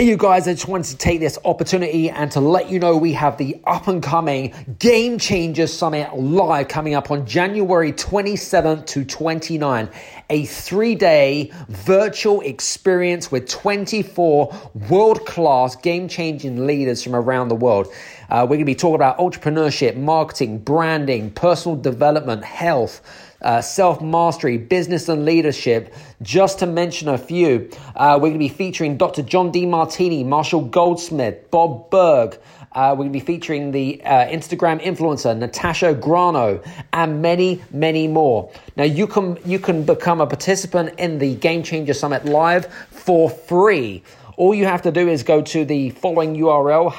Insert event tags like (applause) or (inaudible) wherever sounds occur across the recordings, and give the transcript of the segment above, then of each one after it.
Hey, you guys, I just wanted to take this opportunity and to let you know we have the up and coming Game Changers Summit live coming up on January 27th to 29. A three day virtual experience with 24 world class game changing leaders from around the world. Uh, we're going to be talking about entrepreneurship, marketing, branding, personal development, health uh, self mastery, business and leadership, just to mention a few. Uh, we're going to be featuring Dr. John Demartini, Marshall Goldsmith, Bob Burg. Uh, we're going to be featuring the uh, Instagram influencer Natasha Graziano and many, many more. Now you can you can become a participant in the Game Changer Summit live for free. All you have to do is go to the following URL: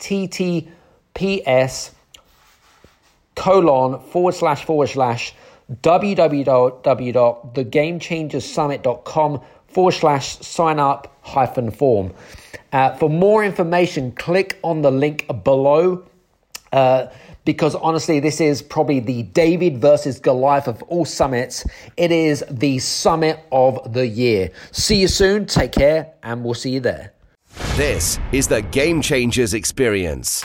https colon forward slash forward slash www.thegamechangersummit.com forward slash sign up hyphen form. Uh, for more information, click on the link below. Uh, because honestly, this is probably the David versus Goliath of all summits. It is the summit of the year. See you soon. Take care, and we'll see you there. This is the Game Changers Experience.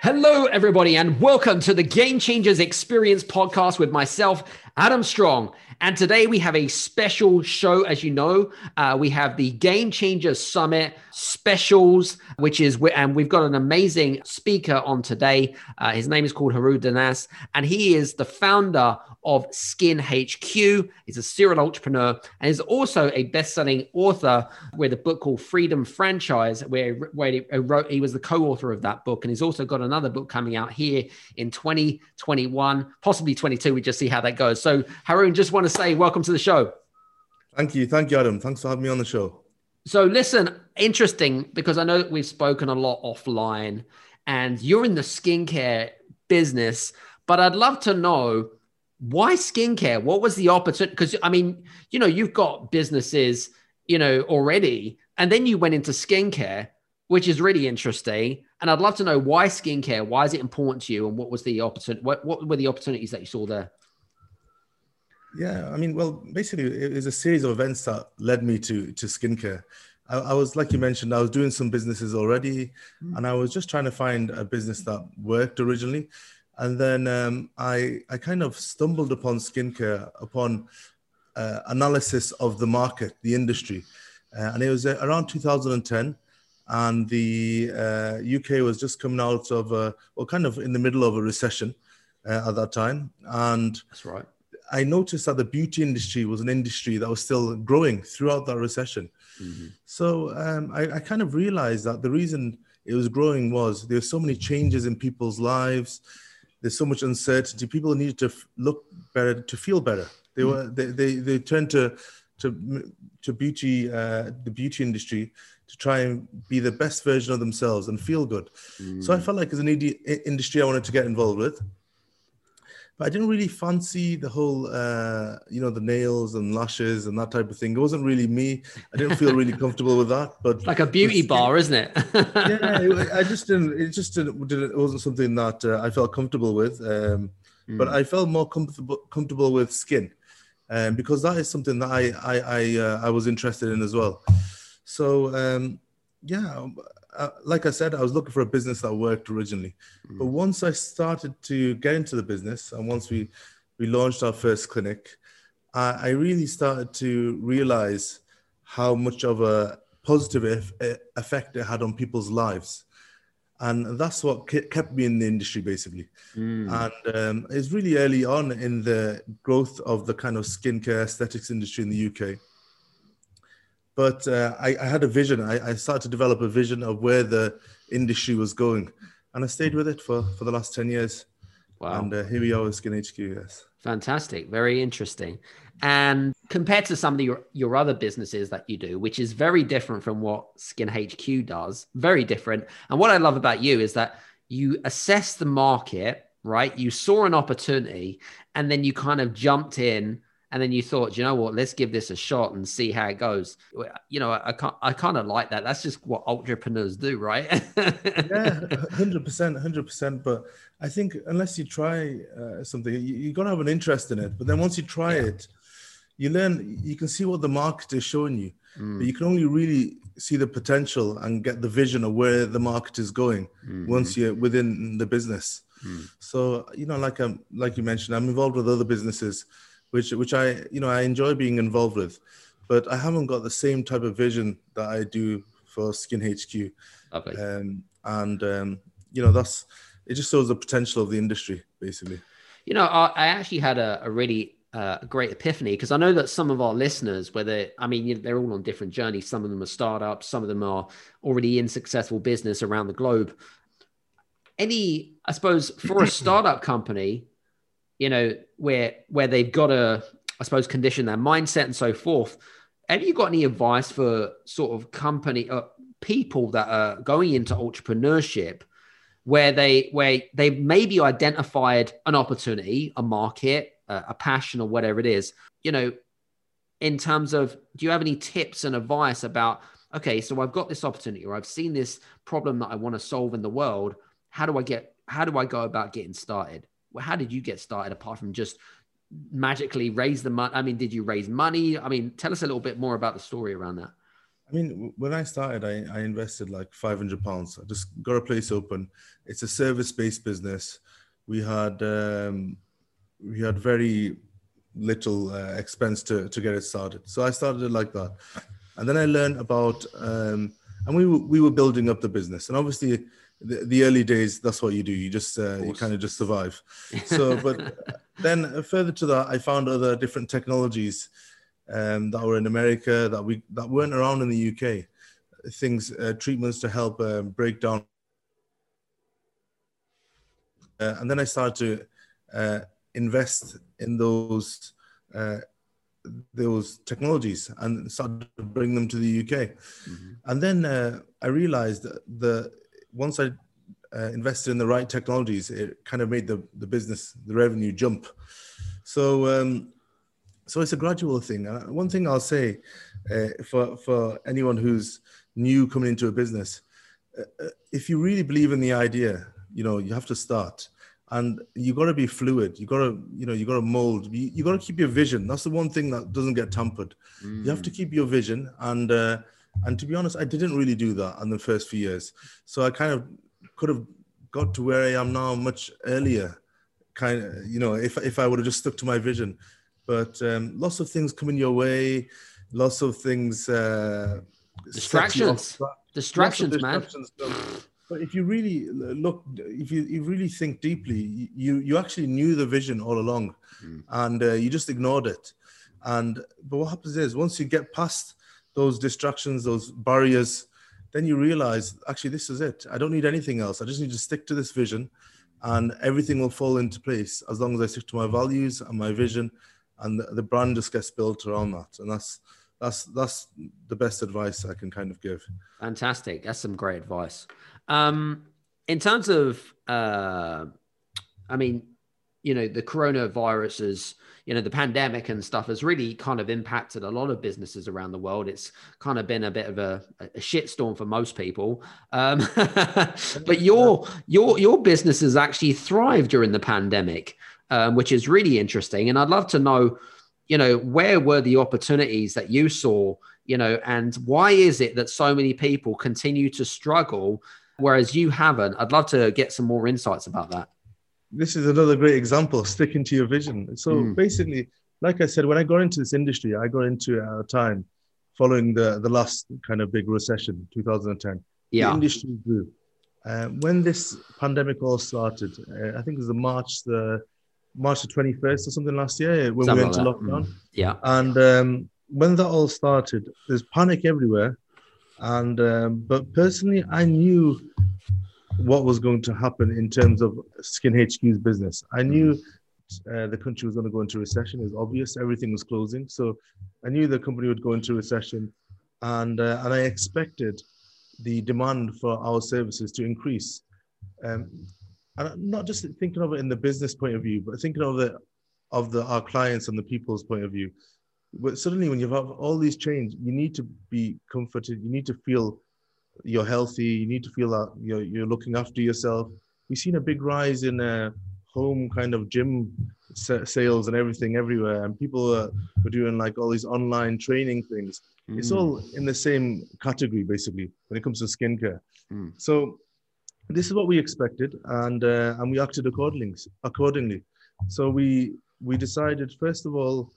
Hello, everybody, and welcome to the Game Changers Experience podcast with myself, Adam Strong. And today we have a special show. As you know, uh, we have the Game Changers Summit specials, which is, and we've got an amazing speaker on today. Uh, his name is called Haroon Danis, and he is the founder of Skin HQ. He's a serial entrepreneur and is also a best-selling author with a book called Freedom Franchise, where, where he wrote. He was the co-author of that book, and he's also got another book coming out here in 2021, possibly 22. We just see how that goes. So, Haroon, just want to say welcome to the show. Thank you, thank you, Adam. Thanks for having me on the show. So, listen, interesting because I know that we've spoken a lot offline, and you're in the skincare business, but I'd love to know why skincare? What was the opportunity? Because I mean, you know, you've got businesses, you know, already, and then you went into skincare, which is really interesting. And I'd love to know why skincare. Why is it important to you? And what was the opportunity? What, what were the opportunities that you saw there? Yeah, I mean, well, basically, it was a series of events that led me to to skincare. I, I was, like you mentioned, I was doing some businesses already, mm. and I was just trying to find a business that worked originally and then um, I I kind of stumbled upon skincare upon uh, analysis of the market, the industry, uh, and it was uh, around 2010, and the uh, UK was just coming out of a, well, kind of in the middle of a recession uh, at that time, and that's right. I noticed that the beauty industry was an industry that was still growing throughout that recession. Mm-hmm. So um, I, I kind of realized that the reason it was growing was there were so many changes in people's lives there's so much uncertainty. People needed to f- look better, to feel better. They mm. were they, they they turn to to to beauty uh, the beauty industry to try and be the best version of themselves and feel good. Mm. So I felt like as an industry I wanted to get involved with but I didn't really fancy the whole, uh, you know, the nails and lashes and that type of thing. It wasn't really me. I didn't feel really (laughs) comfortable with that. But like a beauty bar, isn't it? yeah, I just didn't. It just didn't. It wasn't something that uh, I felt comfortable with. Um, mm. But I felt more comfortable comfortable with skin, um, because that is something that I I I, uh, I was interested in as well. So um, yeah, uh, like I said, I was looking for a business that worked originally. Mm. But once I started to get into the business, and once we we launched our first clinic, I, I really started to realize how much of a positive effect it had on people's lives. And that's what kept me in the industry, basically. Mm. And um, it's really early on in the growth of the kind of skincare aesthetics industry in the UK but uh, I, I, had a vision. I, I, started to develop a vision of where the industry was going, and I stayed with it for, for the last ten years. Wow. And uh, here we are with Skin HQ, yes. Fantastic. Very interesting. And compared to some of the, your, your other businesses that you do, which is very different from what Skin HQ does, very different. And what I love about you is that you assess the market, right? You saw an opportunity and then you kind of jumped in and then you thought, you know what, let's give this a shot and see how it goes. You know, I, I, I kind of like that. That's just what entrepreneurs do, right? (laughs) yeah, hundred percent, hundred percent. But I think unless you try uh, something, you, got to have an interest in it. But then once you try yeah. it, you learn. You can see what the market is showing you, mm. but you can only really see the potential and get the vision of where the market is going mm-hmm. once you're within the business. Mm. So you know, like I'm, like you mentioned, I'm involved with other businesses which which I you know I enjoy being involved with, but I haven't got the same type of vision that I do for Skin HQ. Okay. Um, and um, you know that's it. Just shows the potential of the industry, basically. You know, I, I actually had a, a really uh, a great epiphany because I know that some of our listeners, whether I mean they're all on different journeys. Some of them are startups, some of them are already in successful business around the globe. Any, I suppose, for a (clears throat) startup company, you know, where where they've got to, I suppose, condition their mindset and so forth. Have you got any advice for sort of company uh, people that are going into entrepreneurship, where they where they maybe identified an opportunity, a market, a passion, or whatever it is, you know, in terms of, do you have any tips and advice about? Okay, so I've got this opportunity, or I've seen this problem that I want to solve in the world. How do I get? How do I go about getting started? How did you get started apart from just magically raise the money? I mean, did you raise money? I mean, tell us a little bit more about the story around that. I mean, when I started, I, I invested like 500 pounds. I just got a place open. It's a service-based business. We had um, we had very little uh, expense to, to get it started. So I started it like that. And then I learned about, um, and we we were building up the business. And obviously, the, the early days that's what you do. You just uh, you kind of just survive. (laughs) So but then further to that i found other different technologies um, that were in america that we that weren't around in the uk things uh, treatments to help um, break down. Uh, and then i started to uh, invest in those uh, those technologies and started to bring them to the uk mm-hmm. and then uh, i realized that the once I uh, invested in the right technologies, it kind of made the, the business, the revenue jump. So, um, so it's a gradual thing. Uh, one thing I'll say uh, for, for anyone who's new coming into a business, uh, uh, if you really believe in the idea, you know, you have to start and you got to be fluid. You got to, you know, you got to mold. You, you got to keep your vision. That's the one thing that doesn't get tampered. Mm. You have to mm. keep your vision and, uh, and to be honest, I didn't really do that in the first few years. So I kind of could have got to where I am now much earlier. Kind of, you know, if if I would have just stuck to my vision. But um, lots of things coming your way, lots of things. Uh, distractions, distractions, distractions, man. But if you really look, if you, you really think deeply, you you actually knew the vision all along, mm. and uh, you just ignored it. And but what happens is once you get past those distractions, those barriers, then you realize actually this is it. I don't need anything else. I just need to stick to this vision and everything will fall into place as long as I stick to my values and my vision and the, brand just gets built around that. And that's that's that's the best advice I can kind of give. Fantastic. That's some great advice. Um, in terms of uh, I mean, you know, the coronavirus is you know the pandemic and stuff has really kind of impacted a lot of businesses around the world. It's kind of been a bit of a, a shitstorm for most people. Um, (laughs) but your your your business has actually thrived during the pandemic um, which is really interesting. And i'd love to know you know where were the opportunities that you saw you know and why is it that so many people continue to struggle whereas you haven't? I'd love to get some more insights about that this is another great example sticking to your vision. So mm. basically like i said when i got into this industry i got into a time following the the last kind of big recession 2010 yeah the industry grew. Uh, when this pandemic all started uh, i think it was the march the march the 21st or something last year when something we went like to lockdown. Mm. yeah. And um, when that all started there's panic everywhere. And um, but personally i knew what was going to happen in terms of Skin HQ's business. I knew uh, the country was going to go into recession. It's obvious. Everything was closing. So I knew the company would go into recession. And, uh, and I expected the demand for our services to increase. Um, and I'm not just thinking of it in the business point of view, but thinking of it of the our clients and the people's point of view. But suddenly, when you have all these change, you need to be comforted. You need to feel you're healthy. You need to feel that you're, you're looking after yourself. We've seen a big rise in uh, home kind of gym sales and everything everywhere, and people are, are doing like all these online training things. Mm. It's all in the same category basically when it comes to skincare. Mm. So this is what we expected, and uh, and we acted accordingly. Accordingly, so we we decided first of all.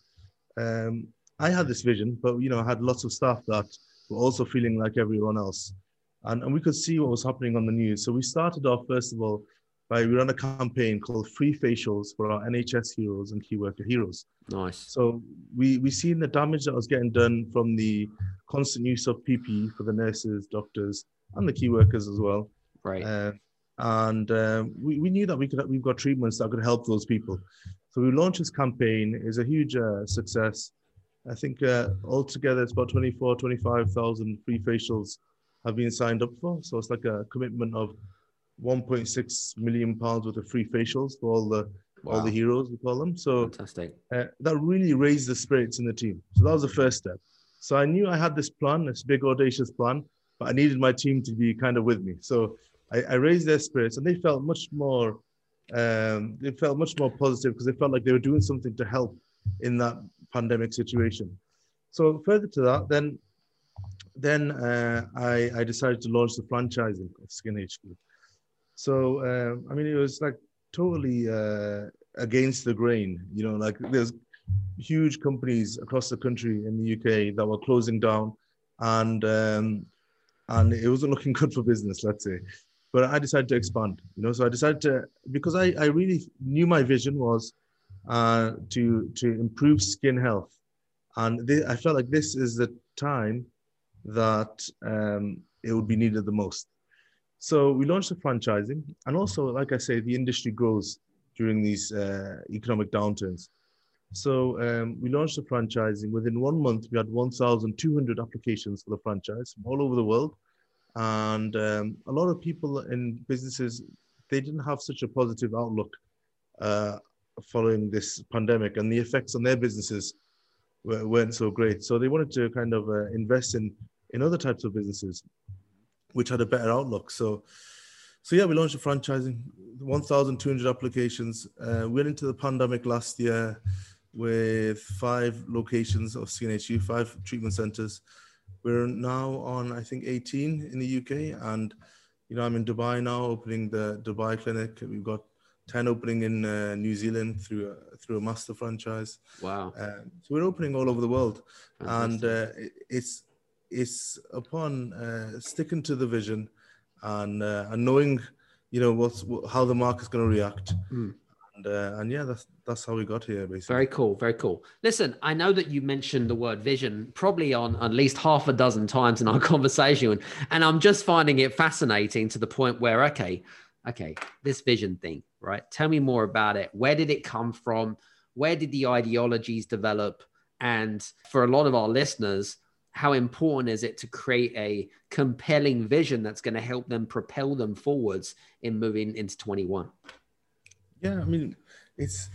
Um, I had this vision, but you know, I had lots of staff that were also feeling like everyone else, and, and we could see what was happening on the news. So we started off first of all by we ran a campaign called Free Facials for our NHS heroes and key worker heroes. Nice. So we we seen the damage that was getting done from the constant use of PPE for the nurses, doctors, and the key workers as well. Right. Uh, and uh, we, we knew that we could we've got treatments that could help those people. So we launched this campaign. It's a huge uh, success. I think uh, altogether it's about 24, 25,000 free facials have been signed up for. So it's like a commitment of 1.6 million pounds worth of free facials for all the wow. all the heroes we call them. So fantastic. Uh, that really raised the spirits in the team. So that was the first step. So I knew I had this plan, this big audacious plan, but I needed my team to be kind of with me. So I, I raised their spirits, and they felt much more. Um, they felt much more positive because they felt like they were doing something to help in that pandemic situation. So further to that, then then uh, I, I decided to launch the franchising of Skin HQ. So um, I mean, it was like totally uh, against the grain. You know, like there's huge companies across the country in the UK that were closing down, and um, and it wasn't looking (laughs) good for business, let's say. But I decided to expand. You know, so I decided to because I I really knew my vision was uh, to to improve skin health, and they, I felt like this is the time that um, it would be needed the most. So we launched the franchising, and also, like I say, the industry grows during these uh, economic downturns. So um, we launched the franchising. Within one month, we had 1,200 applications for the franchise from all over the world, and um, a lot of people in businesses they didn't have such a positive outlook uh, following this pandemic, and the effects on their businesses weren't so great. So they wanted to kind of uh, invest in in other types of businesses, which had a better outlook. So, so yeah, we launched a franchising, 1,200 applications. Uh, we went into the pandemic last year with five locations of Skin HQ, five treatment centers. We're now on, I think, 18 in the UK, and you know, I'm in Dubai now, opening the Dubai clinic. We've got 10 opening in uh, New Zealand through a, through a master franchise. Wow! Uh, so we're opening all over the world, Fantastic. and uh, it's it's upon uh, sticking to the vision and uh, and knowing you know what's how the market's going to react. Mm. and uh, and yeah that's that's how we got here basically. Very cool very cool. Listen i know that you mentioned the word vision probably on at least half a dozen times in our (laughs) conversation and i'm just finding it fascinating to the point where okay okay this vision thing right? Tell me more about it. Where did it come from? Where did the ideologies develop? And for a lot of our listeners how important is it to create a compelling vision that's going to help them propel them forwards in moving into 21 yeah i mean it's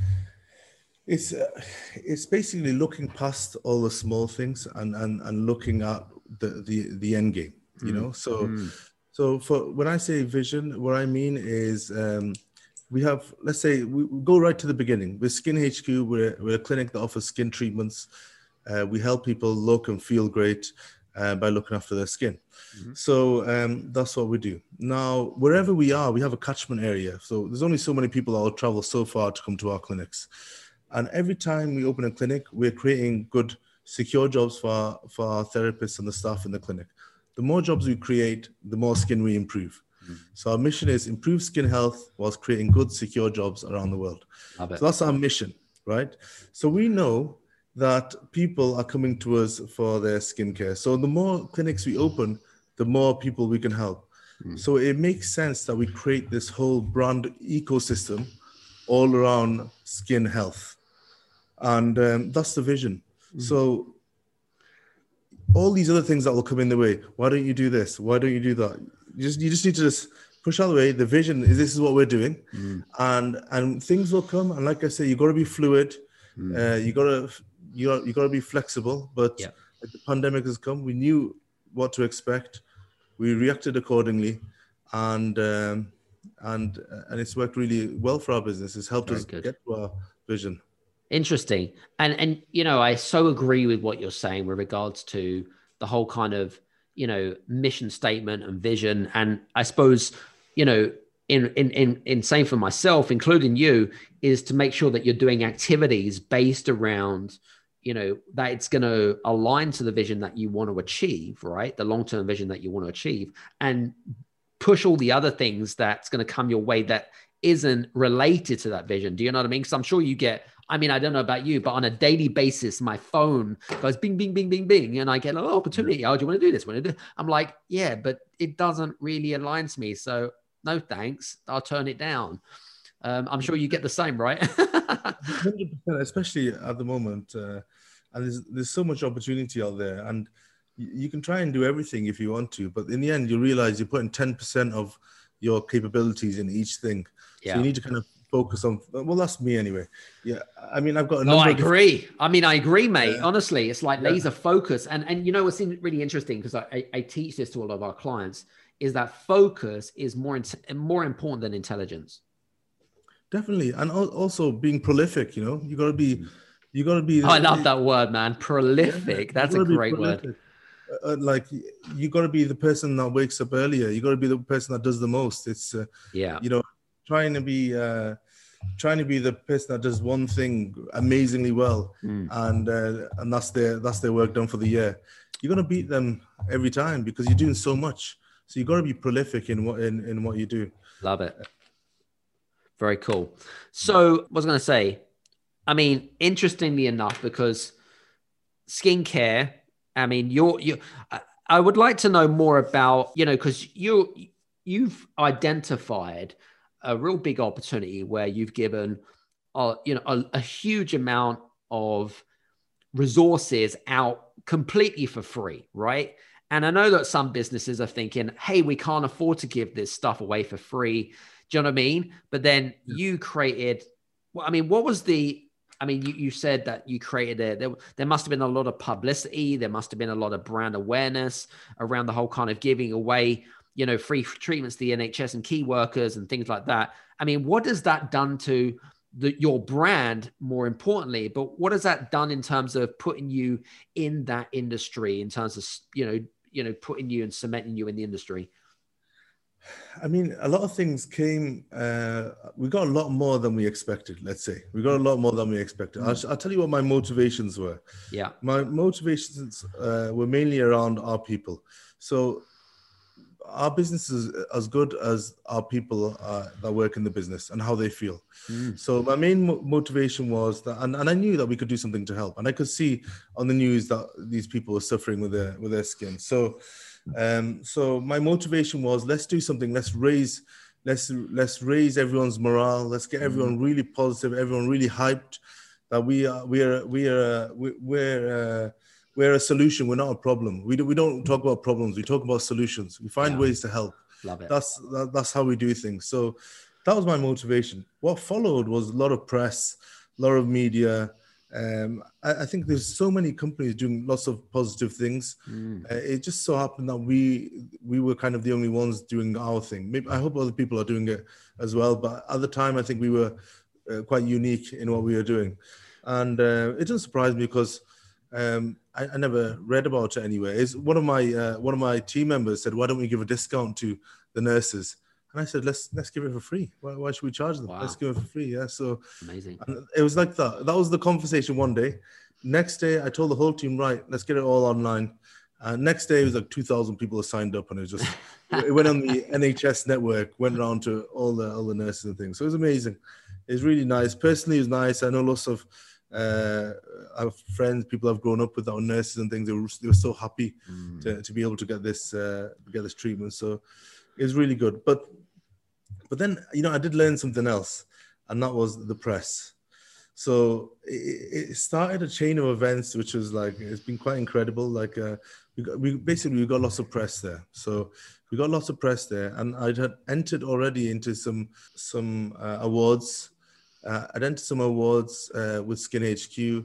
it's uh, it's basically looking past all the small things and and, and looking at the the the end game you mm. know so mm. so for when i say vision what i mean is um we have let's say we go right to the beginning with skin hq we're, we're a clinic that offers skin treatments uh, we help people look and feel great uh, by looking after their skin. Mm-hmm. So um, that's what we do. Now, wherever we are, we have a catchment area. So there's only so many people that will travel so far to come to our clinics. And every time we open a clinic, we're creating good, secure jobs for our, for our therapists and the staff in the clinic. The more jobs we create, the more skin we improve. Mm-hmm. So our mission is improve skin health whilst creating good, secure jobs around the world. So that's our mission, right? So we know that people are coming to us for their skincare. So the more clinics we open, the more people we can help. Mm. So it makes sense that we create this whole brand ecosystem all around skin health. And um, that's the vision. Mm. So all these other things that will come in the way. Why don't you do this? Why don't you do that? You just you just need to just push out the way. The vision is this is what we're doing, mm. and and things will come. And like I say, you got to be fluid. Mm. Uh, you got to you got you got to be flexible. But yeah. the pandemic has come. We knew what to expect. We reacted accordingly, and um, and and it's worked really well for our business. It's helped Very us good. get to our vision. Interesting. And and you know, I so agree with what you're saying with regards to the whole kind of, you know, mission statement and vision. And I suppose, you know, in in in in saying for myself, including you, is to make sure that you're doing activities based around you know that it's going to align to the vision that you want to achieve right the long-term vision that you want to achieve and push all the other things that's going to come your way that isn't related to that vision do you know what i mean because i'm sure you get I mean, I don't know about you, but on a daily basis, my phone goes bing, bing, bing, bing, bing, and I get an opportunity. Oh, do you want to do this? Want to do? I'm like, yeah, but it doesn't really align to me. So no thanks. I'll turn it down. Um, I'm sure you get the same, right? (laughs) 100%, especially at the moment. Uh, and there's, there's so much opportunity out there. And you can try and do everything if you want to, but in the end, you realize you're putting 10% of your capabilities in each thing. Yeah. So you need to kind of focus on. Well, that's me anyway. Yeah, I mean, I've got. No, I agree. I mean, I agree, mate. Yeah. Honestly, it's like laser focus, and and you know what's really interesting because I, I, I teach this to all of our clients is that focus is more more important than intelligence. Definitely, and also being prolific. You know, you got to be. You got to be. Oh, I love that word, man. Prolific. Yeah, That's a great word. Uh, uh, like you got to be the person that wakes up earlier. You got to be the person that does the most. It's uh, yeah. You know, trying to be uh, trying to be the person that does one thing amazingly well, mm. and uh, and that's their that's their work done for the year. You're gonna beat them every time because you're doing so much. So you got to be prolific in what in, in what you do. Love it. Very cool. So, I was going to say, I mean, interestingly enough, because skincare, I mean, you're you. I would like to know more about you know because you you've identified a real big opportunity where you've given, uh, you know, a, a huge amount of resources out completely for free, right? And I know that some businesses are thinking, hey, we can't afford to give this stuff away for free. Do you know what I mean? But then yeah. you created, well, I mean, what was the, I mean, you, you said that you created it. There, there must have been a lot of publicity. There must have been a lot of brand awareness around the whole kind of giving away you know, free treatments to the NHS and key workers and things like that. I mean, what has that done to the, your brand more importantly, but what has that done in terms of putting you in that industry, in terms of, you know, you know, putting you and cementing you in the industry? I mean, a lot of things came. Uh, we got a lot more than we expected. Let's say we got a lot more than we expected. Mm. I'll, I'll, tell you what my motivations were. Yeah, my motivations uh, were mainly around our people. So our business is as good as our people uh, that work in the business and how they feel. Mm. So my main mo- motivation was that, and, and I knew that we could do something to help, and I could see on the news that these people were suffering with their with their skin. So, um, so my motivation was let's do something. Let's raise, let's let's raise everyone's morale. Let's get everyone mm. really positive. Everyone really hyped that we are we are we are we're. Uh, we're a solution. We're not a problem. We, do, we don't talk about problems. We talk about solutions. We find yeah. ways to help. Love it. That's that, that's how we do things. So that was my motivation. What followed was a lot of press, a lot of media. Um, I, I, think there's so many companies doing lots of positive things. Mm. Uh, it just so happened that we we were kind of the only ones doing our thing. Maybe I hope other people are doing it as well. But at the time, I think we were uh, quite unique in what we were doing, and uh, it doesn't surprise me because um, I, I, never read about it anywhere. Is one of my uh, one of my team members said, "Why don't we give a discount to the nurses?" And I said, "Let's let's give it for free. Why, why should we charge them? Wow. Let's give it for free." Yeah, so amazing. it was like that. That was the conversation one day. Next day, I told the whole team, "Right, let's get it all online." Uh, next day, it was like two thousand people signed up, and it was just (laughs) it went on the NHS network, went around to all the all the nurses and things. So it was amazing. It was really nice. Personally, it was nice. I know lots of uh, have friends, people I've grown up with are nurses and things. They were, they were so happy mm. to, to be able to get this uh, get this treatment. So It's really good. But but then you know I did learn something else, and that was the press. So it, it started a chain of events, which was like it's been quite incredible. Like uh, we got, we basically we got lots of press there. So we got lots of press there, and I had entered already into some some uh, awards. Uh, I'd entered some awards uh, with Skin HQ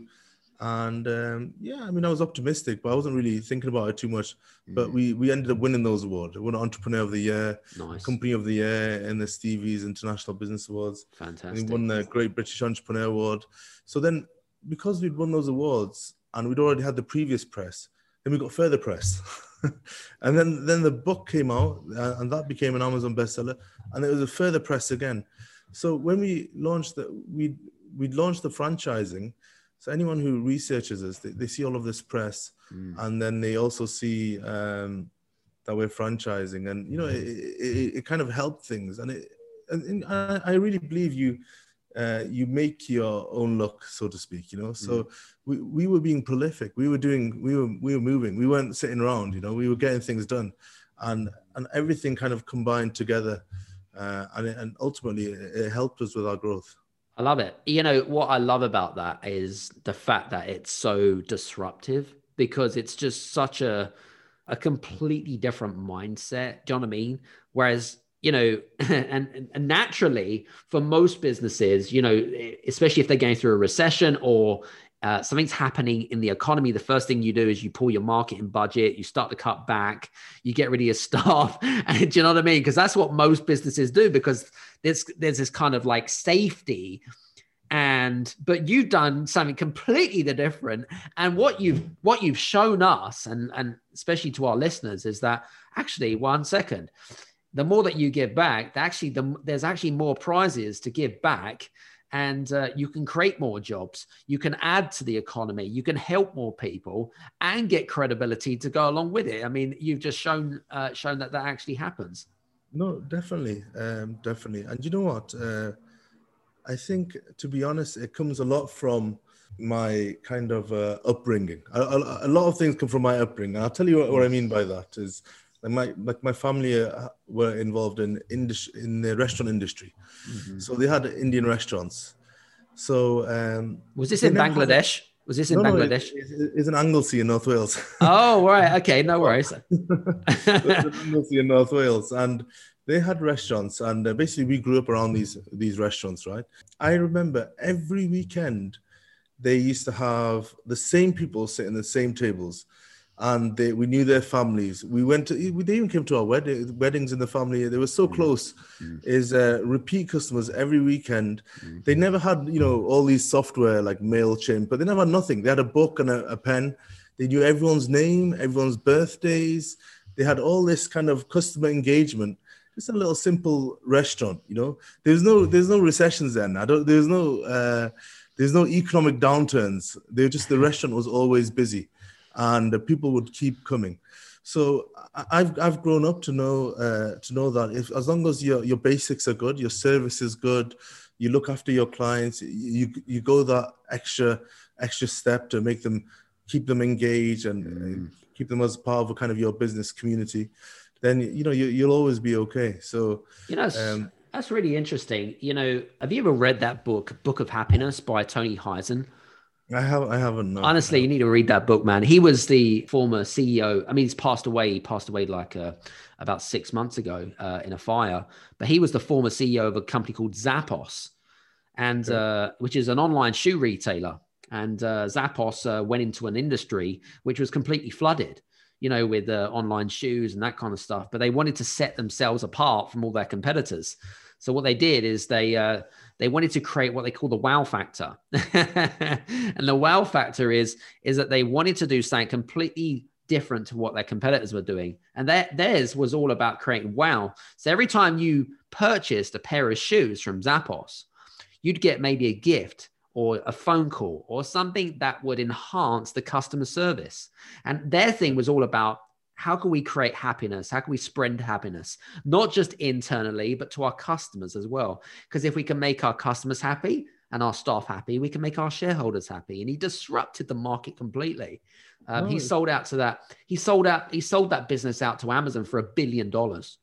and um, yeah, I mean, I was optimistic, but I wasn't really thinking about it too much. But mm. we we ended up winning those awards. We won Entrepreneur of the Year, nice. Company of the Year, and the Stevie's International Business Awards. Fantastic. we won the Great British Entrepreneur Award. So then, because we'd won those awards and we'd already had the previous press, then we got further press. (laughs) and then then the book came out, uh, and that became an Amazon bestseller. And there was a further press again. So when we launched the we we launched the franchising so anyone who researches us, they, they see all of this press, mm. and then they also see um, that we're franchising, and you know, it, it, it kind of helped things, and it, and, I, I really believe you. Uh, you make your own luck, so to speak. You know, so mm. we, we were being prolific. We were doing, we were we were moving. We weren't sitting around. You know, we were getting things done, and and everything kind of combined together, uh, and and ultimately it, it helped us with our growth. I love it. You know, what I love about that is the fact that it's so disruptive because it's just such a a completely different mindset. Do you know what I mean? Whereas, you know, (laughs) and, and naturally for most businesses, you know, especially if they're going through a recession or uh, something's happening in the economy, the first thing you do is you pull your marketing budget, you start to cut back, you get rid of your (laughs) staff. and do you know what I mean? Because that's what most businesses do because there's there's this kind of like safety. And but you've done something completely different. And what you've what you've shown us, and and especially to our listeners, is that actually one second, the more that you give back, actually the, there's actually more prizes to give back and uh, you can create more jobs you can add to the economy you can help more people and get credibility to go along with it. I mean you've just shown uh, shown that that actually happens. No definitely um, definitely. And you know what? Uh, i think to be honest it comes a lot from my kind of uh, upbringing. A, a, a, lot of things come from my upbringing. I'll tell you what, what i mean by that is like my like my family uh, were involved in industry in the restaurant industry, mm-hmm. so they had Indian restaurants. So um, was this in Bangladesh? Had, was this in no, Bangladesh? No, it, it's in Anglesey in North Wales. (laughs) oh right, okay, no worries. (laughs) Anglesey in North Wales, and they had restaurants, and uh, basically we grew up around these these restaurants, right? I remember every weekend they used to have the same people sitting the same tables and they, we knew their families. We went to, they even came to our wedding, weddings in the family. They were so mm. close. Mm. Is uh, repeat customers every weekend. Mm. They never had, you know, all these software like Mailchimp, but they never had nothing. They had a book and a, a pen. They knew everyone's name, everyone's birthdays. They had all this kind of customer engagement. Just a little simple restaurant, you know. There's no, there's no recessions then. I don't. There's no, uh, there's no economic downturns. They just the restaurant was always busy and the people would keep coming. So I've I've grown up to know uh, to know that if as long as your your basics are good, your service is good, you look after your clients, you you go that extra extra step to make them keep them engaged and mm. keep them as part of a kind of your business community, then you know you, you'll always be okay. So you know. Um, that's really interesting. You know, have you ever read that book, Book of Happiness by Tony Hsieh? I have I haven't. No. Honestly, you need to read that book, man. He was the former CEO. I mean, he's passed away. He passed away like uh, about six months ago uh, in a fire. But he was the former CEO of a company called Zappos, and okay. uh, which is an online shoe retailer. And uh, Zappos uh, went into an industry which was completely flooded, you know, with uh, online shoes and that kind of stuff. But they wanted to set themselves apart from all their competitors. So what they did is they uh, they wanted to create what they call the wow factor, (laughs) and the wow factor is is that they wanted to do something completely different to what their competitors were doing, and their, theirs was all about creating wow. So every time you purchased a pair of shoes from Zappos, you'd get maybe a gift or a phone call or something that would enhance the customer service. And their thing was all about how can we create happiness? How can we spread happiness, not just internally, but to our customers as well? Because if we can make our customers happy and our staff happy, we can make our shareholders happy. And he disrupted the market completely. Um, He sold out to that. He sold out. He sold that business out to Amazon for a billion dollars.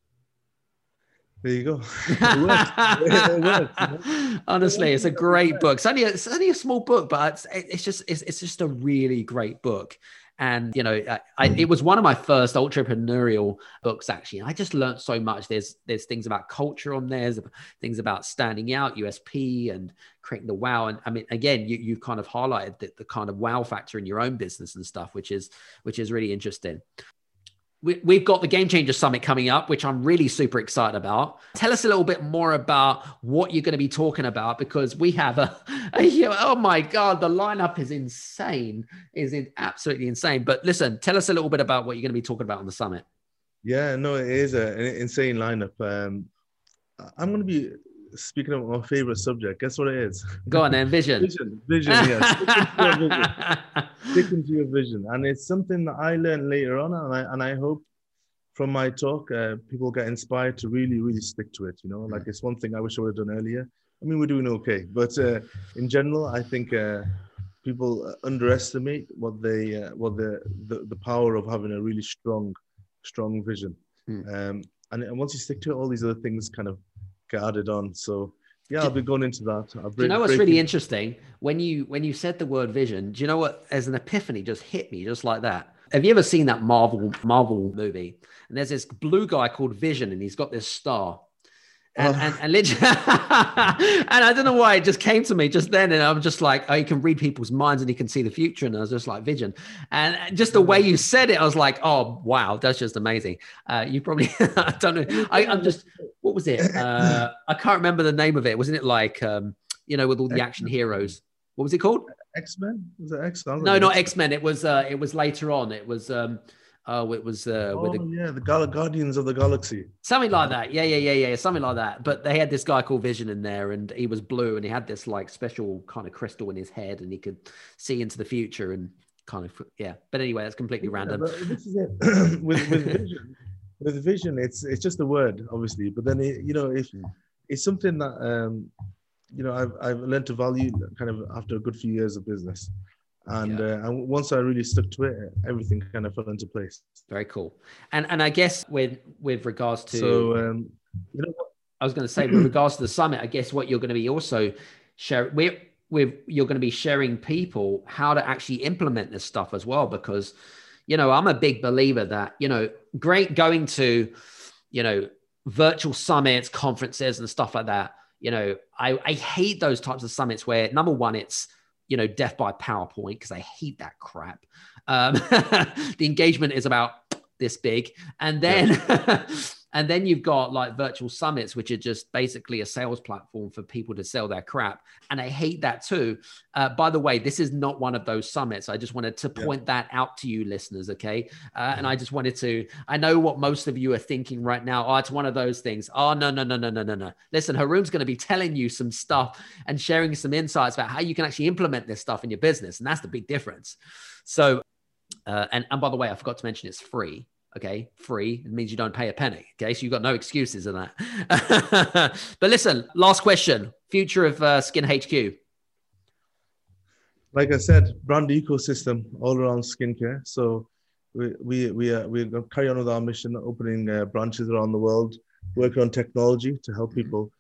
There you go. (laughs) it works. Honestly, it's a great (laughs) book. It's only a, it's only a small book, but it's, it's just it's, it's just a really great book. And you know, I, I, mm-hmm. it was one of my first entrepreneurial books. Actually, and I just learned so much. There's there's things about culture on there, there's things about standing out, USP, and creating the wow. And I mean, again, you you've kind of highlighted the, the kind of wow factor in your own business and stuff, which is which is really interesting we, have got the Game Changer Summit coming up, which I'm really super excited about. Tell us a little bit more about what you're going to be talking about because we have a, a oh my God, the lineup is insane, is absolutely insane. But listen, tell us a little bit about what you're going to be talking about on the summit. Yeah, no, it is a, an insane lineup. Um, I'm going to be speaking of my favorite subject, guess what it is? Go on then, vision. (laughs) vision, vision, yes. Sticking to your vision. And it's something that I learned later on, and I, and I hope from my talk, uh, people get inspired to really, really stick to it. You know, like it's one thing I wish I would have done earlier. I mean, we're doing okay, but uh, in general, I think uh, people underestimate what they, uh, what the, the, the power of having a really strong, strong vision. Mm. Um, and, and once you stick to it, all these other things kind of get added on. So yeah, I'll be going into that. Break, do you know what's really interesting? When you when you said the word vision, do you know what? As an epiphany, just hit me just like that. Have you ever seen that Marvel Marvel movie? And there's this blue guy called Vision, and he's got this star, and, oh. and, and, literally, (laughs) and I don't know why it just came to me just then. And I'm just like, oh, you can read people's minds and you can see the future. And I was just like, vision. And just the way you said it, I was like, oh, wow, that's just amazing. Uh, you probably, (laughs) I don't know. I, am just, what was it? Uh, I can't remember the name of it. Wasn't it like, um, you know, with all the action heroes? What was it called? X Men? Was it X Men? No, not X Men. It was, uh, it was later on. It was, um, Oh, it was uh, oh, the, yeah, the Gal- Guardians of the Galaxy. Something like that. Yeah, yeah, yeah, yeah, something like that. But they had this guy called Vision in there, and he was blue, and he had this like special kind of crystal in his head, and he could see into the future and kind of yeah. But anyway, that's completely random. This is it (clears throat) with with (laughs) Vision. with Vision, it's it's just a word, obviously, but then it, you know if it's something that um, you know I've I've learned to value kind of after a good few years of business and yeah. uh, and once I really stuck to it, everything kind of fell into place. Very cool. And and I guess with with regards to so um, you know? I was going to say with regards to the summit, I guess what you're going to be also sharing with with you're going to be sharing people how to actually implement this stuff as well because you know I'm a big believer that you know great going to you know virtual summits conferences and stuff like that you know I, I hate those types of summits where number one it's you know, death by PowerPoint because I hate that crap. Um, (laughs) the engagement is about this big, and then yeah. (laughs) and then you've got like virtual summits, which are just basically a sales platform for people to sell their crap, and I hate that too. Uh, by the way, this is not one of those summits. I just wanted to point yeah. that out to you, listeners. Okay, uh, mm-hmm. and I just wanted to. I know what most of you are thinking right now. Oh, it's one of those things. Oh no no no no no no no. Listen, Haroon's going to be telling you some stuff and sharing some insights about how you can actually implement this stuff in your business, and that's the big difference. So uh, and, and by the way, I forgot to mention it's free. Okay, free. It means you don't pay a penny. Okay, so you've got no excuses in that. (laughs) but listen, last question: future of uh, Skin HQ. Like I said, brand ecosystem all around skincare. So we we we uh, we're going carry on with our mission, opening uh, branches around the world, working on technology to help people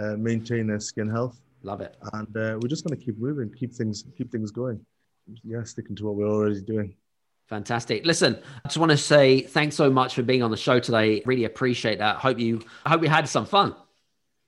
uh, maintain their skin health. Love it. And uh, we're just going to keep moving, keep things keep things going. Yeah, sticking to what we're already doing. Fantastic. Listen, I just want to say thanks so much for being on the show today. Really appreciate that. Hope you I hope you had some fun.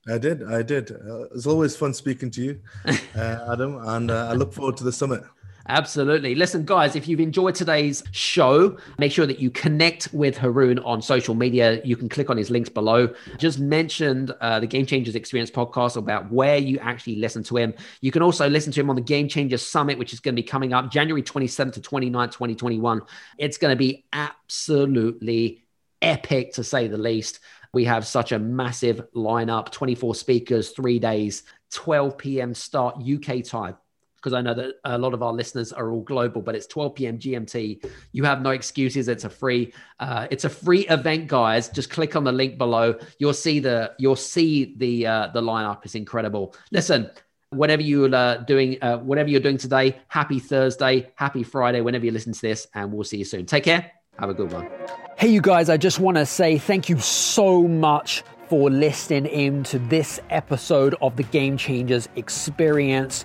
I did. I did. Uh, it's always fun speaking to you, (laughs) uh, Adam, and uh, I look forward to the summit. Absolutely. Listen, guys, if you've enjoyed today's show, make sure that you connect with Haroon on social media. You can click on his links below. Just mentioned uh, the Game Changers Experience podcast about where you actually listen to him. You can also listen to him on the Game Changers Summit, which is going to be coming up January 27th to 29th, 2021. It's going to be absolutely epic to say the least. We have such a massive lineup 24 speakers, three days, 12 p.m. start UK time because I know that a lot of our listeners are all global, but it's 12 p.m. GMT. You have no excuses. It's a free, uh, it's a free event, guys. Just click on the link below. You'll see the, you'll see the, uh, the lineup is incredible. Listen, whatever you're uh, doing, uh, whatever you're doing today, happy Thursday, happy Friday, whenever you listen to this, and we'll see you soon. Take care. Have a good one. Hey, you guys, I just want to say thank you so much for listening in to this episode of the Game Changers Experience.